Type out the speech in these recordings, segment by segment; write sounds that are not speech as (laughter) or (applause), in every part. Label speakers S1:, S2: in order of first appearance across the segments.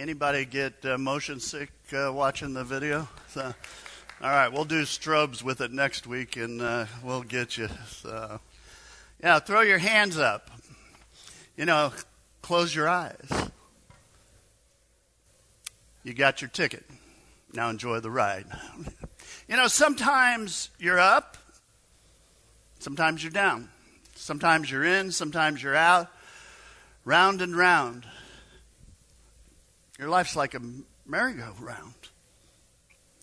S1: Anybody get uh, motion sick uh, watching the video? (laughs) So, all right, we'll do strobes with it next week, and uh, we'll get you. So, yeah, throw your hands up. You know, close your eyes. You got your ticket. Now enjoy the ride. (laughs) you know, sometimes you're up, sometimes you're down. Sometimes you're in, sometimes you're out. Round and round. Your life's like a merry-go-round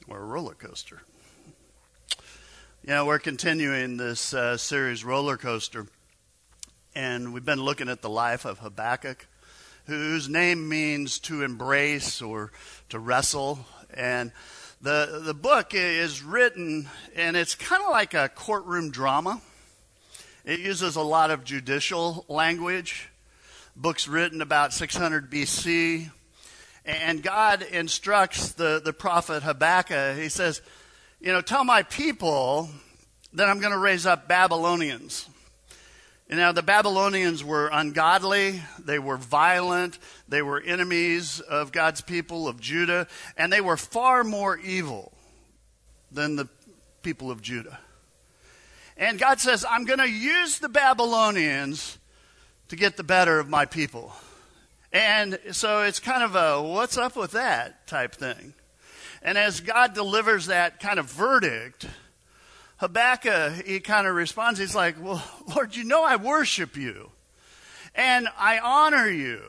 S1: or a roller coaster. You know, we're continuing this uh, series, Roller Coaster, and we've been looking at the life of Habakkuk, whose name means to embrace or to wrestle. And the, the book is written, and it's kind of like a courtroom drama. It uses a lot of judicial language. Books written about 600 BC, and God instructs the, the prophet Habakkuk, he says, You know, tell my people that I'm going to raise up Babylonians. You know, the Babylonians were ungodly, they were violent, they were enemies of God's people, of Judah, and they were far more evil than the people of Judah. And God says, I'm going to use the Babylonians to get the better of my people. And so it's kind of a what's up with that type thing. And as God delivers that kind of verdict, Habakkuk, he kind of responds, he's like, Well, (laughs) Lord, you know I worship you and I honor you,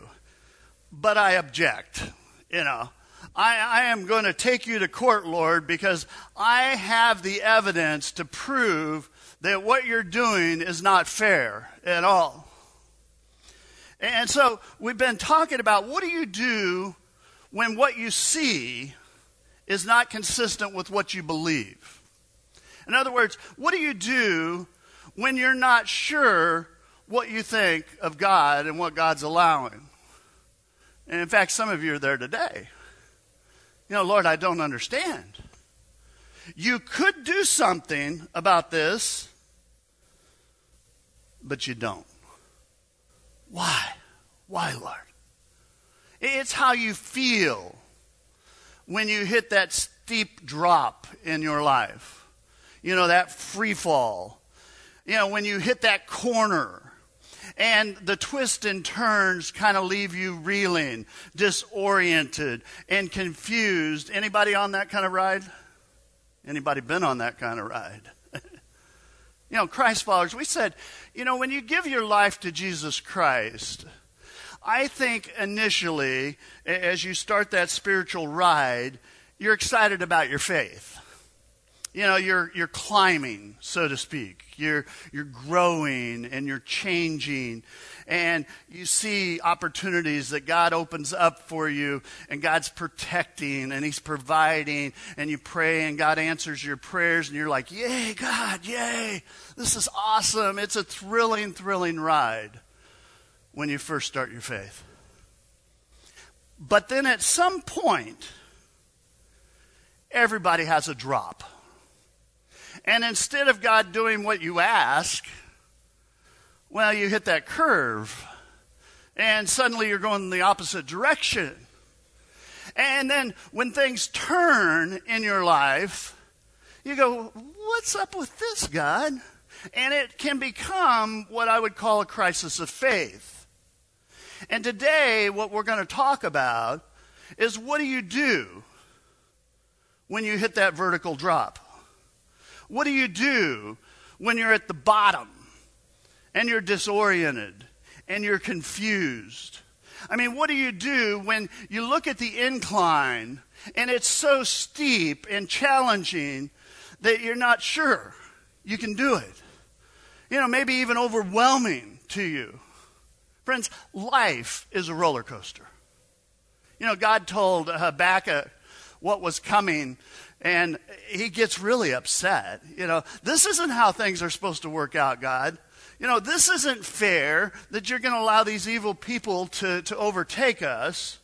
S1: but I object. You know, I, I am going to take you to court, Lord, because I have the evidence to prove that what you're doing is not fair at all. And so we've been talking about what do you do when what you see is not consistent with what you believe? In other words, what do you do when you're not sure what you think of God and what God's allowing? And in fact, some of you are there today. You know, Lord, I don't understand. You could do something about this, but you don't. Why? Why, Lord? It's how you feel when you hit that steep drop in your life. You know, that free fall. You know, when you hit that corner and the twists and turns kind of leave you reeling, disoriented, and confused. Anybody on that kind of ride? Anybody been on that kind of ride? You know, Christ followers, we said, you know, when you give your life to Jesus Christ, I think initially, as you start that spiritual ride, you're excited about your faith. You know, you're, you're climbing, so to speak. You're, you're growing and you're changing. And you see opportunities that God opens up for you, and God's protecting and He's providing. And you pray, and God answers your prayers, and you're like, Yay, God, yay. This is awesome. It's a thrilling, thrilling ride when you first start your faith. But then at some point, everybody has a drop. And instead of God doing what you ask, well, you hit that curve. And suddenly you're going in the opposite direction. And then when things turn in your life, you go, What's up with this, God? And it can become what I would call a crisis of faith. And today, what we're going to talk about is what do you do when you hit that vertical drop? What do you do when you're at the bottom and you're disoriented and you're confused? I mean, what do you do when you look at the incline and it's so steep and challenging that you're not sure you can do it? You know, maybe even overwhelming to you. Friends, life is a roller coaster. You know, God told Habakkuk what was coming, and he gets really upset. You know, this isn't how things are supposed to work out, God. You know, this isn't fair that you're going to allow these evil people to, to overtake us.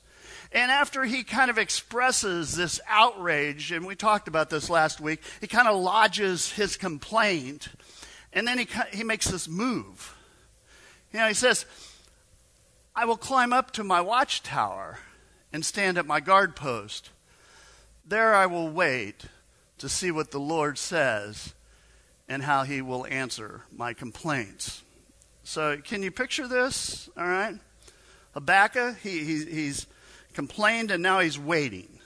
S1: And after he kind of expresses this outrage, and we talked about this last week, he kind of lodges his complaint, and then he, he makes this move. You know, he says, I will climb up to my watchtower and stand at my guard post. There I will wait to see what the Lord says and how he will answer my complaints. So, can you picture this? All right. Habakkuk, he, he, he's complained and now he's waiting.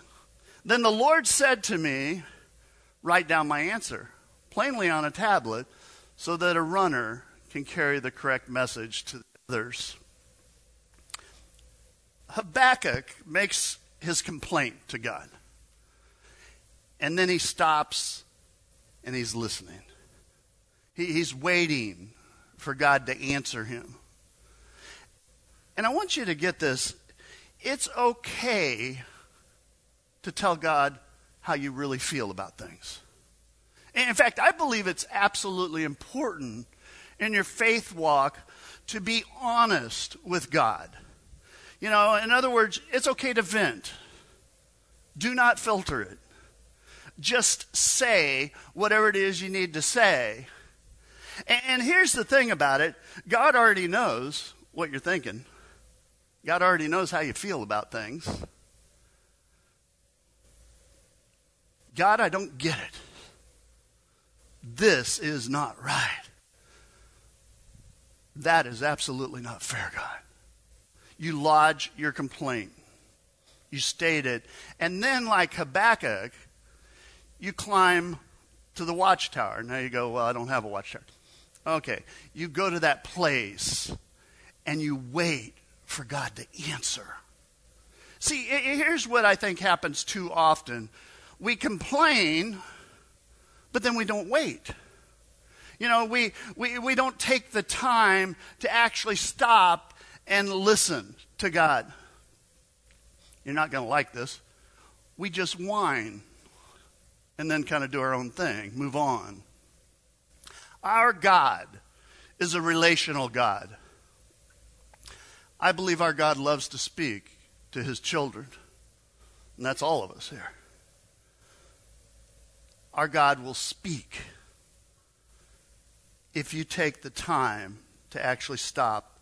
S1: Then the Lord said to me, Write down my answer plainly on a tablet so that a runner can carry the correct message to others. Habakkuk makes his complaint to God. And then he stops and he's listening. He, he's waiting for God to answer him. And I want you to get this. It's okay to tell God how you really feel about things. In fact, I believe it's absolutely important in your faith walk to be honest with God. You know, in other words, it's okay to vent. Do not filter it. Just say whatever it is you need to say. And, here's the thing about it God already knows what you're thinking, God already knows how you feel about things. God, I don't get it. This is not right. That is absolutely not fair, God. You lodge your complaint. You state it. And then, like Habakkuk, you climb to the watchtower. Now you go, Well, I don't have a watchtower. Okay. You go to that place and you wait for God to answer. See, here's what I think happens too often we complain, but then we don't wait. You know, we, we, we don't take the time to actually stop and listen to God. You're not going to like this. We just whine and then kind of do our own thing, move on. Our God is a relational God. I believe our God loves to speak to his children, and that's all of us here. Our God will speak if you take the time to actually stop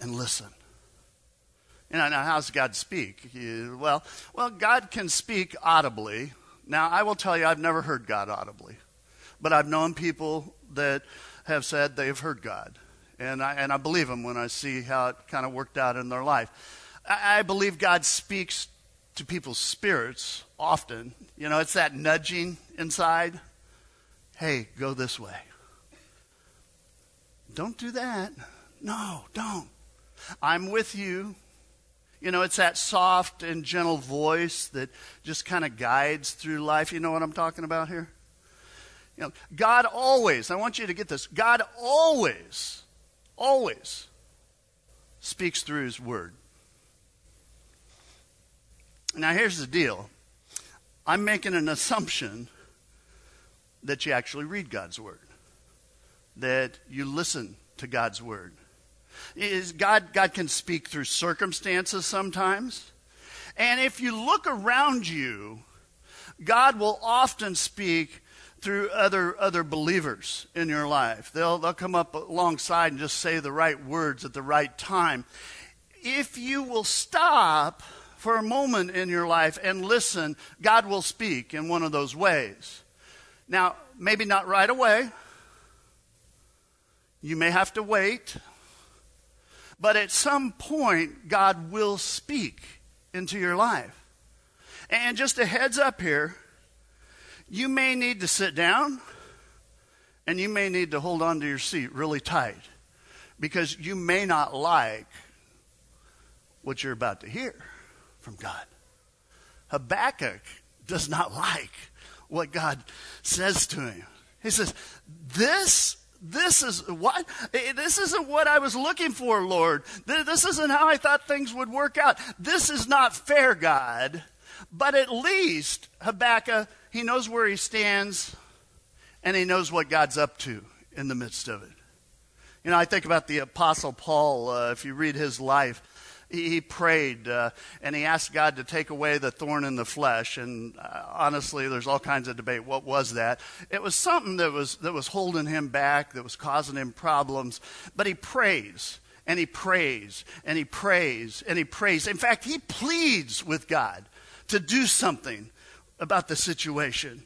S1: and listen. You know, now how does God speak? well, well, God can speak audibly. Now, I will tell you, I've never heard God audibly, but I've known people that have said they've heard God, and I and I believe them when I see how it kind of worked out in their life. I, I believe God speaks to people's spirits often. You know, it's that nudging inside. Hey, go this way. Don't do that. No, don't. I'm with you. You know, it's that soft and gentle voice that just kind of guides through life. You know what I'm talking about here? You know, God always, I want you to get this, God always, always speaks through His Word. Now, here's the deal I'm making an assumption that you actually read God's Word, that you listen to God's Word. Is God, God can speak through circumstances sometimes. And if you look around you, God will often speak through other other believers in your life. They'll they'll come up alongside and just say the right words at the right time. If you will stop for a moment in your life and listen, God will speak in one of those ways. Now, maybe not right away. You may have to wait. But at some point, God will speak into your life. And just a heads up here you may need to sit down and you may need to hold on to your seat really tight because you may not like what you're about to hear from God. Habakkuk does not like what God says to him. He says, This this is what this isn't what I was looking for, Lord. This isn't how I thought things would work out. This is not fair, God. But at least Habakkuk, he knows where he stands and he knows what God's up to in the midst of it. You know, I think about the Apostle Paul, uh, if you read his life, he, he prayed uh, and he asked God to take away the thorn in the flesh. And uh, honestly, there's all kinds of debate. What was that? It was something that was, that was holding him back, that was causing him problems. But he prays and he prays and he prays and he prays. In fact, he pleads with God to do something about the situation.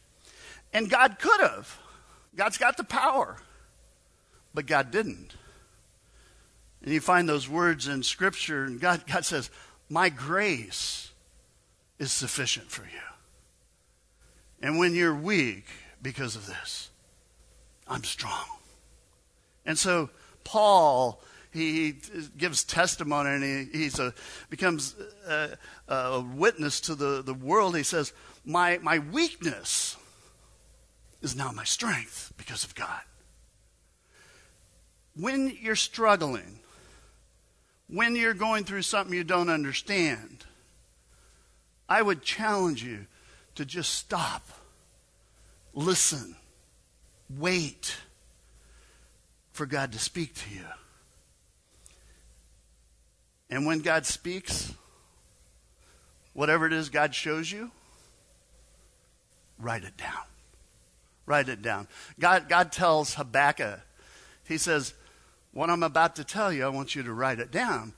S1: And God could have. God's got the power. But God didn't. And you find those words in Scripture, and God, God says, My grace is sufficient for you. And when you're weak because of this, I'm strong. And so Paul, he gives testimony and he he's a, becomes a, a witness to the, the world. He says, my, my weakness is now my strength because of God. When you're struggling, when you're going through something you don't understand, I would challenge you to just stop, listen, wait for God to speak to you. And when God speaks, whatever it is God shows you, write it down. Write it down. God, God tells Habakkuk, He says, What I'm about to tell you, I want you to write it down.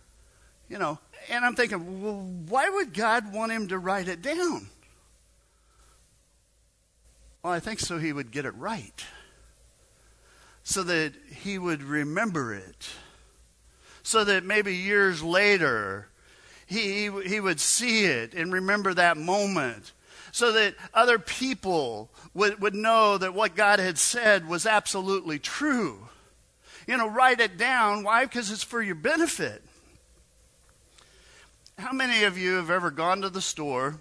S1: You know, and I'm thinking, well, why would God want him to write it down? Well, I think so he would get it right. So that he would remember it. So that maybe years later, he, he would see it and remember that moment. So that other people would, would know that what God had said was absolutely true. You know, write it down. Why? Because it's for your benefit. How many of you have ever gone to the store?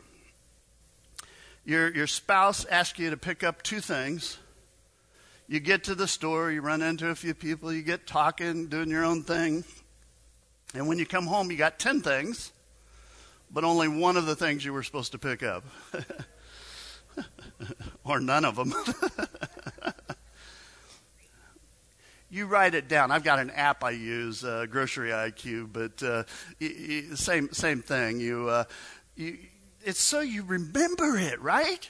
S1: Your, your spouse asks you to pick up two things. You get to the store, you run into a few people, you get talking, doing your own thing. And when you come home, you got 10 things, but only one of the things you were supposed to pick up. (laughs) or none of them. (laughs) you write it down. I've got an app I use, uh, Grocery IQ, but uh, y- y- same same thing. You, uh, you, it's so you remember it, right?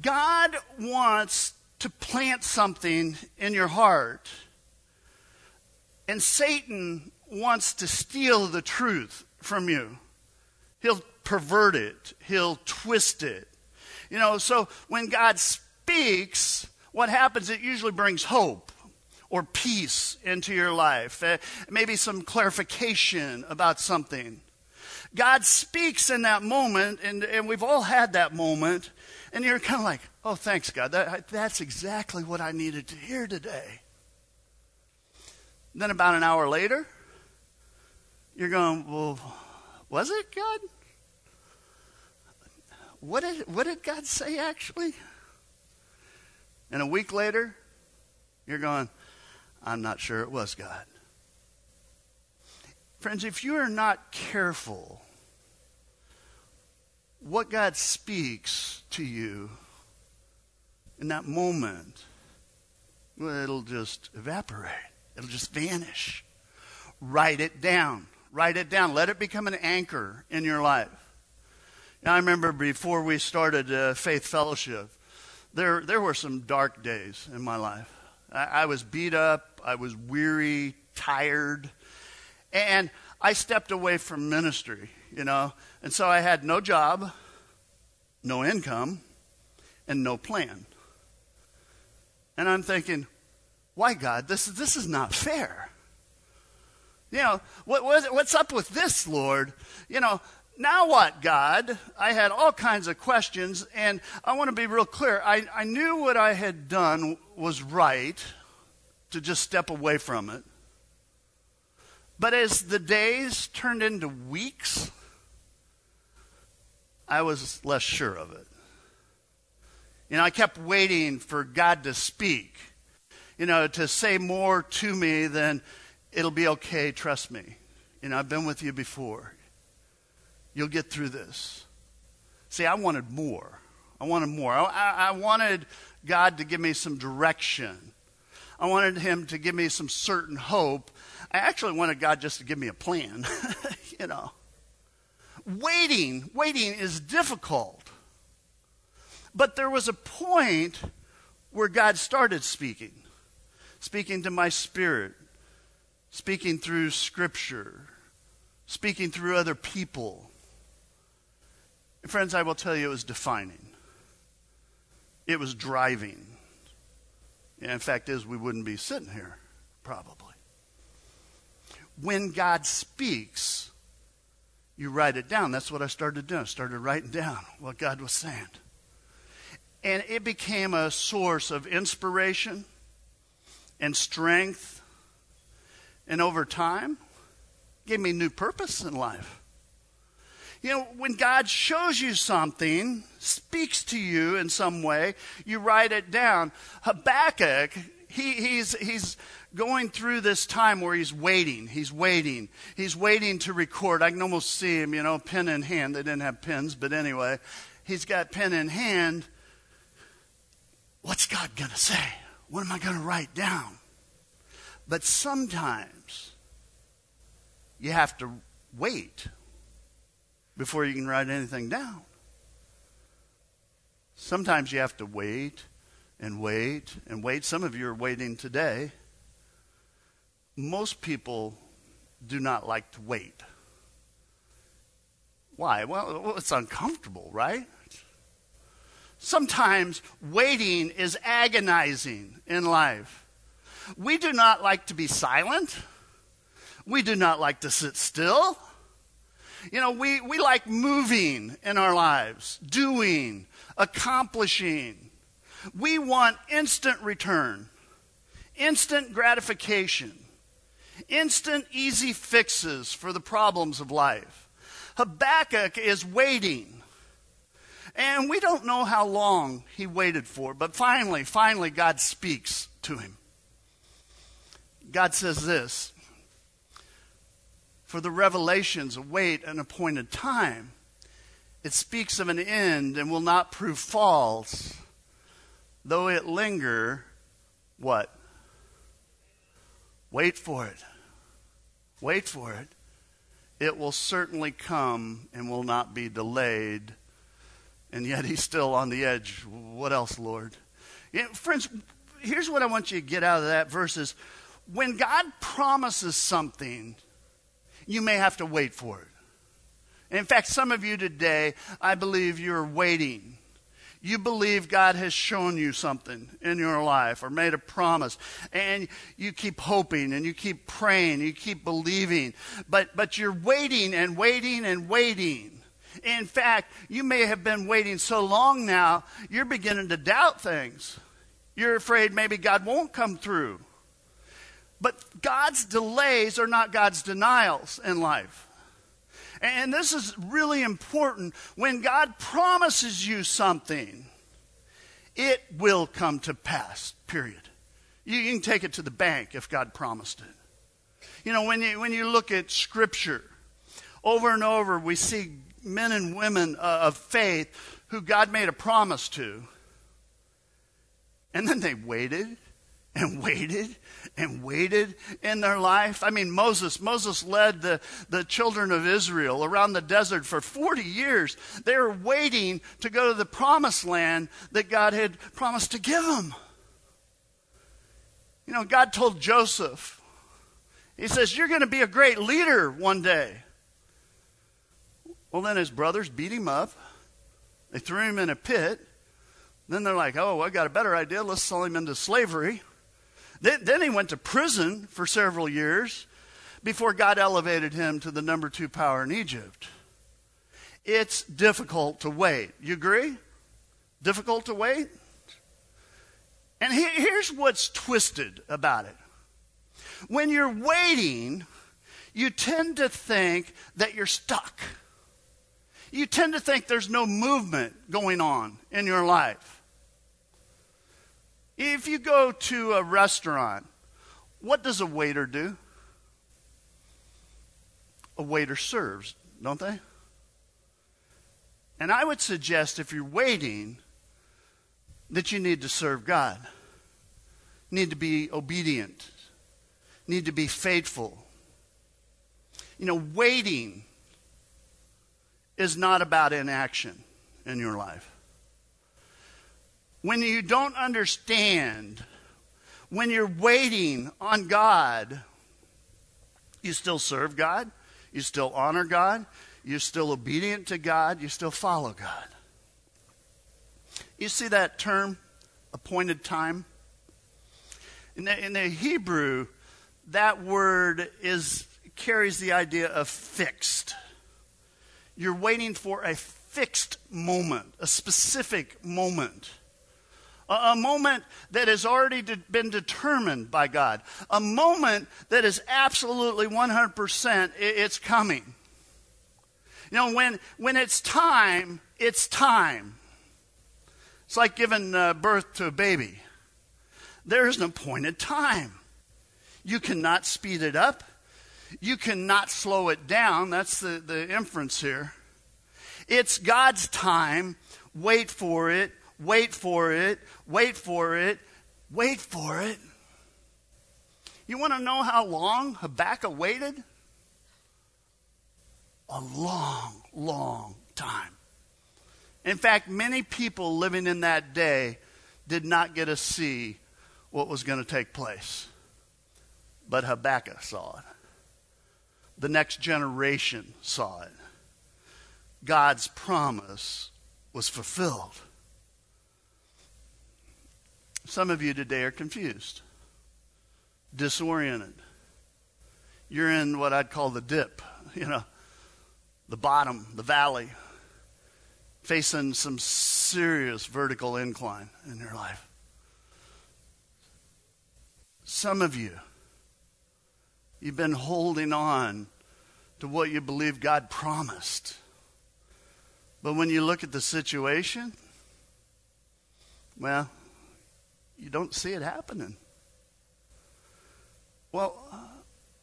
S1: God wants to plant something in your heart, and Satan wants to steal the truth from you. He'll pervert it. He'll twist it. You know, so when God speaks what happens, it usually brings hope or peace into your life, uh, maybe some clarification about something. God speaks in that moment, and, and we've all had that moment, and you're kind of like, oh, thanks, God. That, that's exactly what I needed to hear today. Then about an hour later, you're going, well, was it God? What did, what did God say actually? And a week later, you're going, I'm not sure it was God. Friends, if you are not careful, what God speaks to you in that moment, well, it'll just evaporate. It'll just vanish. Write it down. Write it down. Let it become an anchor in your life. Now, I remember before we started uh, Faith Fellowship, there, there were some dark days in my life. I, I was beat up, I was weary, tired, and I stepped away from ministry, you know. And so I had no job, no income, and no plan. And I'm thinking, why, God? This, this is not fair. You know, what, what, what's up with this, Lord? You know, now what, God? I had all kinds of questions, and I want to be real clear. I, I knew what I had done was right to just step away from it. But as the days turned into weeks, I was less sure of it. You know, I kept waiting for God to speak, you know, to say more to me than it'll be okay, trust me. You know, I've been with you before. You'll get through this. See, I wanted more. I wanted more. I, I, wanted God to give me some direction. I wanted Him to give me some certain hope. I actually wanted God just to give me a plan, (laughs) you know. Waiting, waiting is difficult. But there was a point where God started speaking, speaking to my spirit, speaking through Scripture, speaking through other people. And Friends, I will tell you, it was defining. It was driving. in fact, is we wouldn't be sitting here, probably. When God speaks, you write it down. That's what I started doing. I started writing down what God was saying. And it became a source of inspiration and strength. And over time, gave me new purpose in life. You know, when God shows you something, speaks to you in some way, you write it down. Habakkuk, he, he's, he's going through this time where he's waiting. He's waiting. He's waiting to record. I can almost see him, you know, pen in hand. They didn't have pens, but anyway, he's got pen in hand. What's God going to say? What am I going to write down? But sometimes you have to wait before you can write anything down. Sometimes you have to wait and wait and wait. Some of you are waiting today. Most people do not like to wait. Why? Well, it's uncomfortable, right? Sometimes waiting is agonizing in life. We do not like to be silent. We do not like to sit still. You know, we, we like moving in our lives, doing, accomplishing. We want instant return, instant gratification, instant easy fixes for the problems of life. Habakkuk is waiting. And we don't know how long he waited for, but finally, finally, God speaks to him. God says this For the revelations await an appointed time. It speaks of an end and will not prove false, though it linger. What? Wait for it. Wait for it. It will certainly come and will not be delayed. And yet he's still on the edge. What else, Lord? You know, friends, here's what I want you to get out of that verse is when God promises something, you may have to wait for it. In fact, some of you today, I believe you're waiting. You believe God has shown you something in your life or made a promise, and you keep hoping and you keep praying, you keep believing, but, but you're waiting and waiting and waiting. In fact, you may have been waiting so long now, you're beginning to doubt things. You're afraid maybe God won't come through. But God's delays are not God's denials in life. And this is really important. When God promises you something, it will come to pass, period. You can take it to the bank if God promised it. You know, when you, when you look at Scripture, over and over we see men and women uh, of faith who God made a promise to. And then they waited and waited and waited in their life. I mean, Moses, Moses led the, the children of Israel around the desert for 40 years. They were waiting to go to the promised land that God had promised to give them. You know, God told Joseph, He says, You're going to be a great leader one day. Well, then his brothers beat him up. They threw him in a pit. Then they're like, Oh, I got a better idea. Let's sell him into slavery. Then, then he went to prison for several years before God elevated him to the number two power in Egypt. It's difficult to wait. You agree? Difficult to wait? And here's what's twisted about it. When you're waiting, you tend to think that you're stuck. You tend to think there's no movement going on in your life. If you go to a restaurant, what does a waiter do? A waiter serves, don't they? And I would suggest if you're waiting, that you need to serve God, need to be obedient, need to be faithful. You know, waiting is not about inaction in your life when you don't understand, when you're waiting on God, You still serve God. You still honor God. You're still obedient to God. You still follow God. You see that term, appointed time? In the, in the Hebrew, that word is, carries the idea of fixed. You're waiting for a fixed moment, a specific moment. A, moment that has already been determined by God. A moment that is absolutely 100% it's coming. You know, when, when it's time, it's time. It's like giving uh, birth to a baby. There is an appointed time. You cannot speed it up. You cannot slow it down. That's the, the inference here. It's God's time. Wait for it. Wait for it. Wait for it. Wait for it. You want to know how long Habakkuk waited? A long, long time. In fact, many people living in that day did not get to see what was going to take place. But Habakkuk saw it. The next generation saw it. God's promise was fulfilled. Some of you today are confused, disoriented. You're in what I'd call the dip, (laughs) you know, the bottom, the valley, facing some serious vertical incline in your life. Some of you, you've been holding on to what you believe God promised. But when you look at the situation, well, you don't see it happening. Well,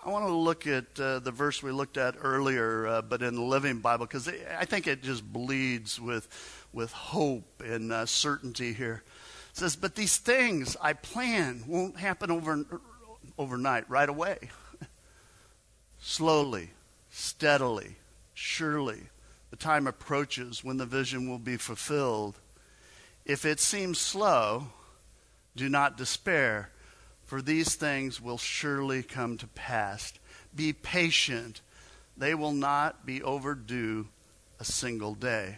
S1: I want to look at uh, the verse we looked at earlier, uh, but in the Living Bible, because I think it just bleeds with, with hope and uh, certainty here. It says, But these things I plan won't happen over, overnight, right away. (laughs) Slowly, steadily, surely the time approaches when the vision will be fulfilled. If it seems slow, do not despair, for these things will surely come to pass. Be patient, they will not be overdue a single day.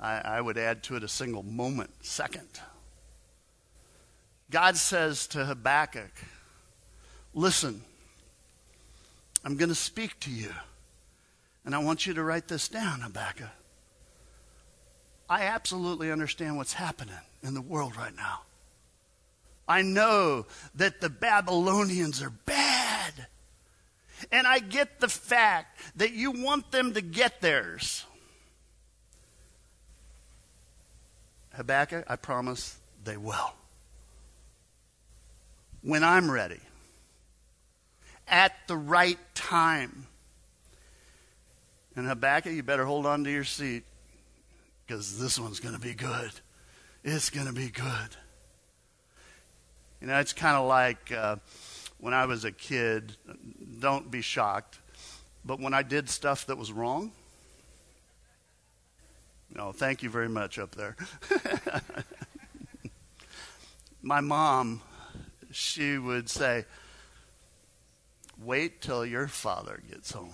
S1: I, I would add to it a single moment, second. God says to Habakkuk, Listen, I'm going to speak to you. And I want you to write this down, Habakkuk. I absolutely understand what's happening in the world right now. I know that the Babylonians are bad. And I get the fact that you want them to get theirs. Habakkuk, I promise they will. When I'm ready, at the right time. And Habakkuk, you better hold on to your seat because this one's going to be good. It's going to be good. You know, it's kind of like uh, when I was a kid, don't be shocked, but when I did stuff that was wrong, no, thank you very much up there. (laughs) My mom, she would say, wait till your father gets home.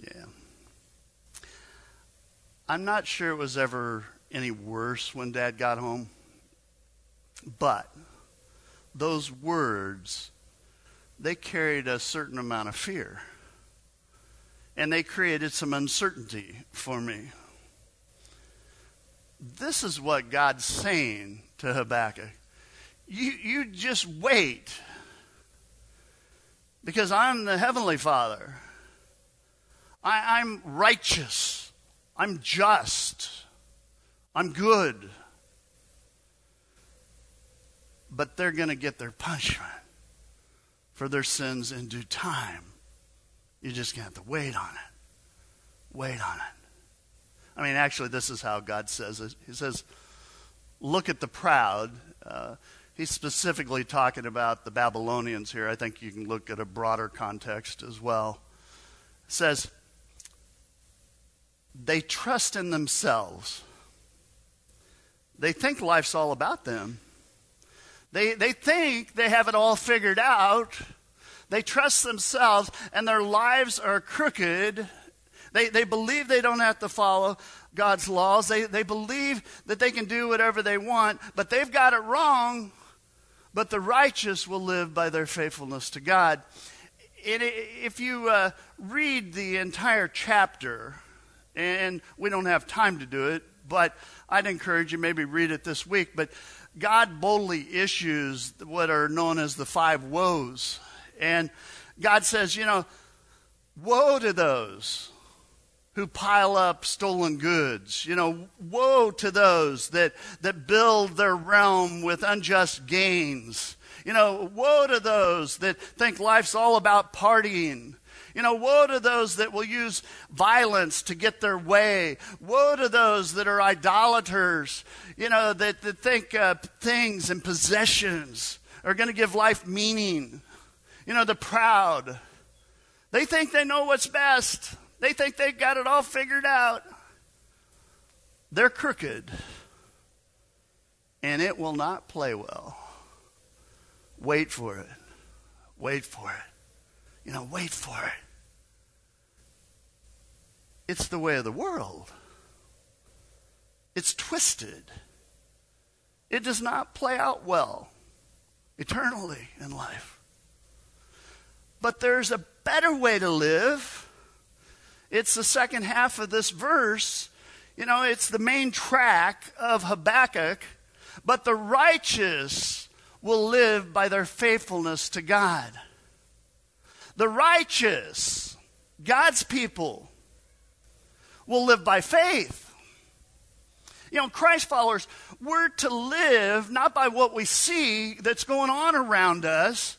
S1: Yeah. I'm not sure it was ever any worse when dad got home, but those words, they carried a certain amount of fear. And they created some uncertainty for me. This is what God's saying to Habakkuk. You, you just wait because I'm the Heavenly Father. I, I'm righteous. I'm just. I'm good. But they're going to get their punishment for their sins in due time. You're just going to have to wait on it. Wait on it. I mean, actually, this is how God says it. He says, Look at the proud. Uh, he's specifically talking about the Babylonians here. I think you can look at a broader context as well. It says, they trust in themselves. They think life's all about them. They, they think they have it all figured out. They trust themselves, and their lives are crooked. They, they believe they don't have to follow God's laws. They, they believe that they can do whatever they want, but they've got it wrong. But the righteous will live by their faithfulness to God. If you uh, read the entire chapter, and we don't have time to do it, but I'd encourage you maybe read it this week. But God boldly issues what are known as the five woes. And God says, you know, woe to those who pile up stolen goods. You know, woe to those that, that build their realm with unjust gains. You know, woe to those that think life's all about partying. You know, woe to those that will use violence to get their way. Woe to those that are idolaters, you know, that, that think uh, things and possessions are going to give life meaning. You know, the proud. They think they know what's best. They think they've got it all figured out. They're crooked. And it will not play well. Wait for it. Wait for it. You know, wait for it. It's the way of the world. It's twisted. It does not play out well eternally in life. But there's a better way to live. It's the second half of this verse. You know, it's the main track of Habakkuk. But the righteous will live by their faithfulness to God. The righteous, God's people, will live by faith. You know, Christ followers, we're to live not by what we see that's going on around us.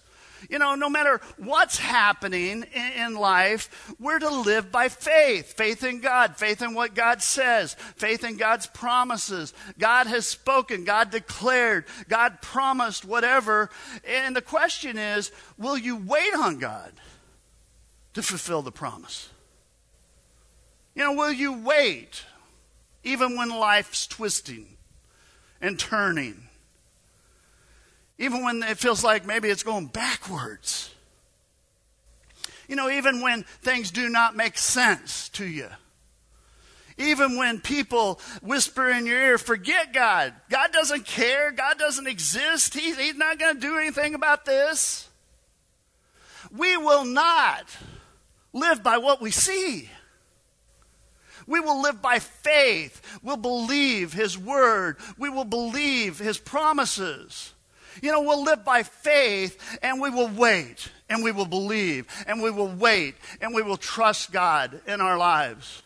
S1: You know, no matter what's happening in, in, life, we're to live by faith. Faith in God, faith in what God says, faith in God's promises. God has spoken, God declared, God promised whatever. And the question is will you wait on God to fulfill the promise? You know, will you wait even when life's twisting and turning? Even when it feels like maybe it's going backwards. You know, even when things do not make sense to you. Even when people whisper in your ear, forget God. God doesn't care. God doesn't exist. He's, he's not going to do anything about this. We will not live by what we see. We will live by faith. We'll believe His word. We will believe His promises. You know, we'll live by faith and we will wait and we will believe and we will wait and we will trust God in our lives.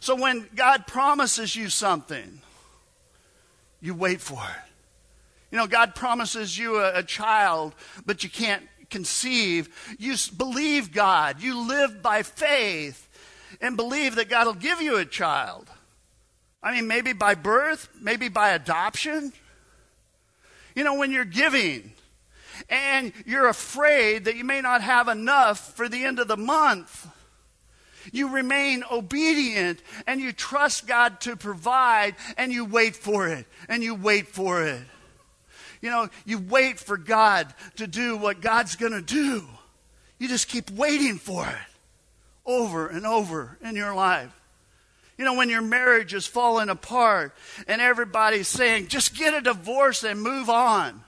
S1: So when God promises you something, you wait for it. You know, God promises you a, a child, but you can't conceive. You believe God. You live by faith and believe that God will give you a child. I mean, maybe by birth, maybe by adoption. You know, when you're giving and you're afraid that you may not have enough for the end of the month, you remain obedient and you trust God to provide and you wait for it and you wait for it. You know, you wait for God to do what God's going to do. You just keep waiting for it over and over in your life. You know, when your marriage is falling apart and everybody's saying, just get a divorce and move on.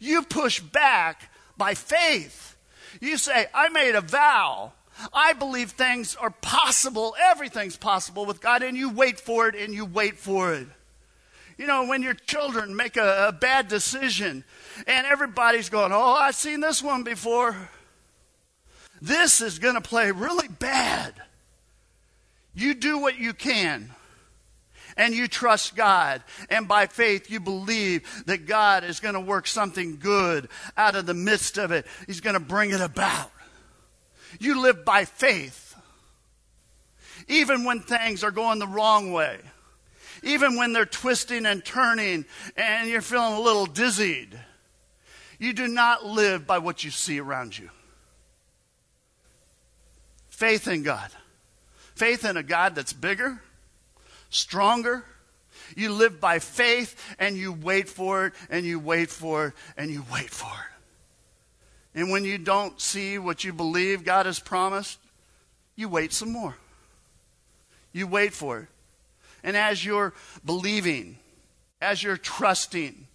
S1: You push back by faith. You say, I made a vow. I believe things are possible. Everything's possible with God, and you wait for it and you wait for it. You know, when your children make a, a bad decision and everybody's going, Oh, I've seen this one before. This is going to play really bad. You do what you can and you trust God. And by faith, you believe that God is going to work something good out of the midst of it. He's going to bring it about. You live by faith. Even when things are going the wrong way, even when they're twisting and turning and you're feeling a little dizzied, you do not live by what you see around you. Faith in God. Faith in a God that's bigger, stronger. You live by faith and you wait for it and you wait for it and you wait for it. And when you don't see what you believe God has promised, you wait some more. You wait for it. And as you're believing, as you're trusting,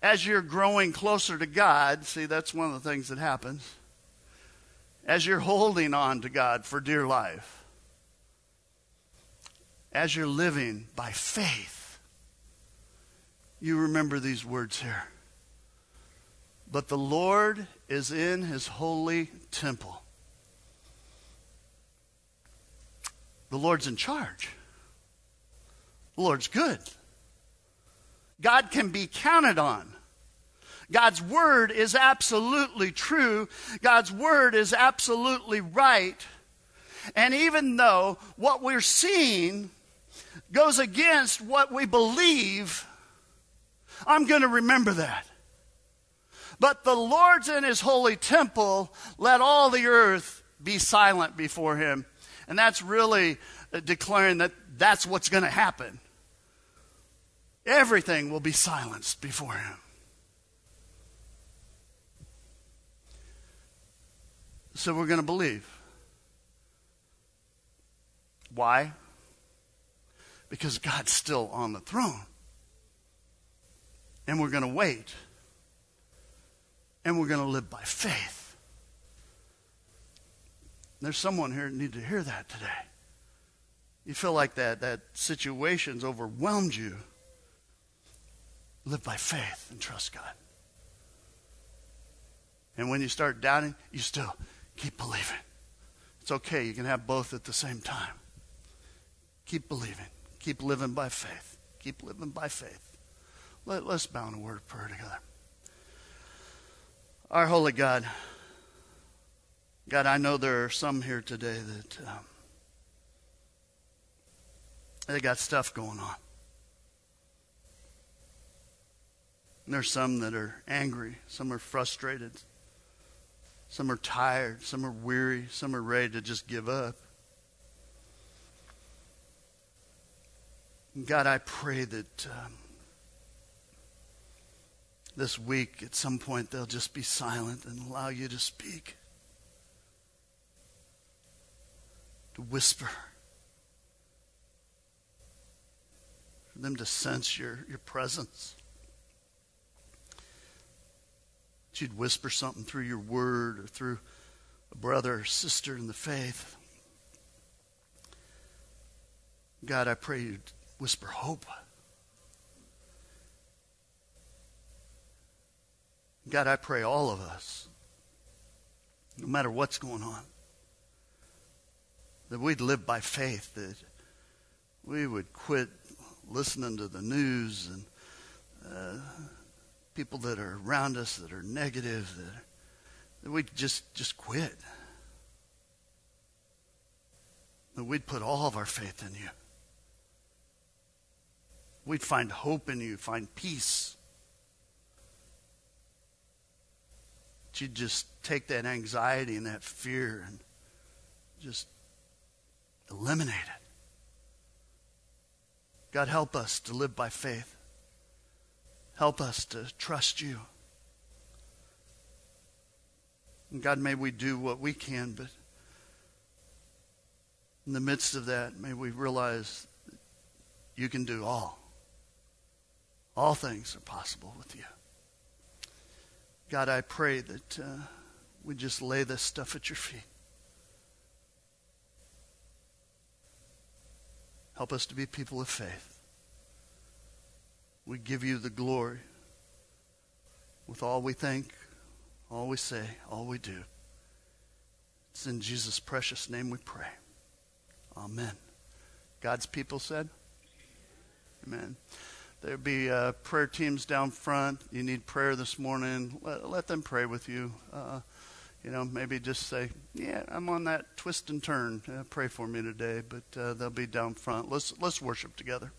S1: as you're growing closer to God, see, that's one of the things that happens. As you're holding on to God for dear life, as you're living by faith, you remember these words here. But the Lord is in his holy temple. The Lord's in charge. The Lord's good. God can be counted on. God's word is absolutely true. God's word is absolutely right. And even though what we're seeing goes against what we believe, I'm going to remember that. But the Lord's in his holy temple, let all the earth be silent before him. And that's really uh, declaring that that's what's going to happen. Everything will be silenced before him. So we're going to believe. Why? Because God's still on the throne. And we're going to wait. And we're going to live by faith. There's someone here that need to hear that today. You feel like that that situation's overwhelmed you. Live by faith and trust God. And when you start doubting, you still keep believing. It's okay. You can have both at the same time. Keep believing. Keep living by faith. Keep living by faith. Let, us bow in a word of prayer together. Our holy God, God, I know there are some here today that um, they got stuff going on. There's some that are angry, some are frustrated, some are tired, some are weary, some are ready to just give up. God, I pray that um, this week at some point they'll just be silent and allow you to speak, to whisper, for them to sense your, your presence. You'd whisper something through your word or through a brother or sister in the faith. God, I pray you'd whisper hope. God, I pray all of us, no matter what's going on, that we'd live by faith, that we would quit listening to the news and uh, people that are around us that are negative, that, that we'd just, just quit. That we'd put all of our faith in you. We'd find hope in you, find peace. That you'd just take that anxiety and that fear and just eliminate it. God, help us to live by faith. Help us to trust you. And God, may we do what we can, but in the midst of that, may we realize you can do all. All things are possible with you. God, I pray that uh, we just lay this stuff at your feet. Help us to be people of faith. We give you the glory with all we think, all we say, all we do. It's in Jesus' precious name we pray. Amen. God's people said, Amen. There'll be uh, prayer teams down front. You need prayer this morning. Let, let them pray with you. Uh, you know, maybe just say, "Yeah, I'm on that twist and turn. Uh, pray for me today." But uh, they'll be down front. Let's let's worship together.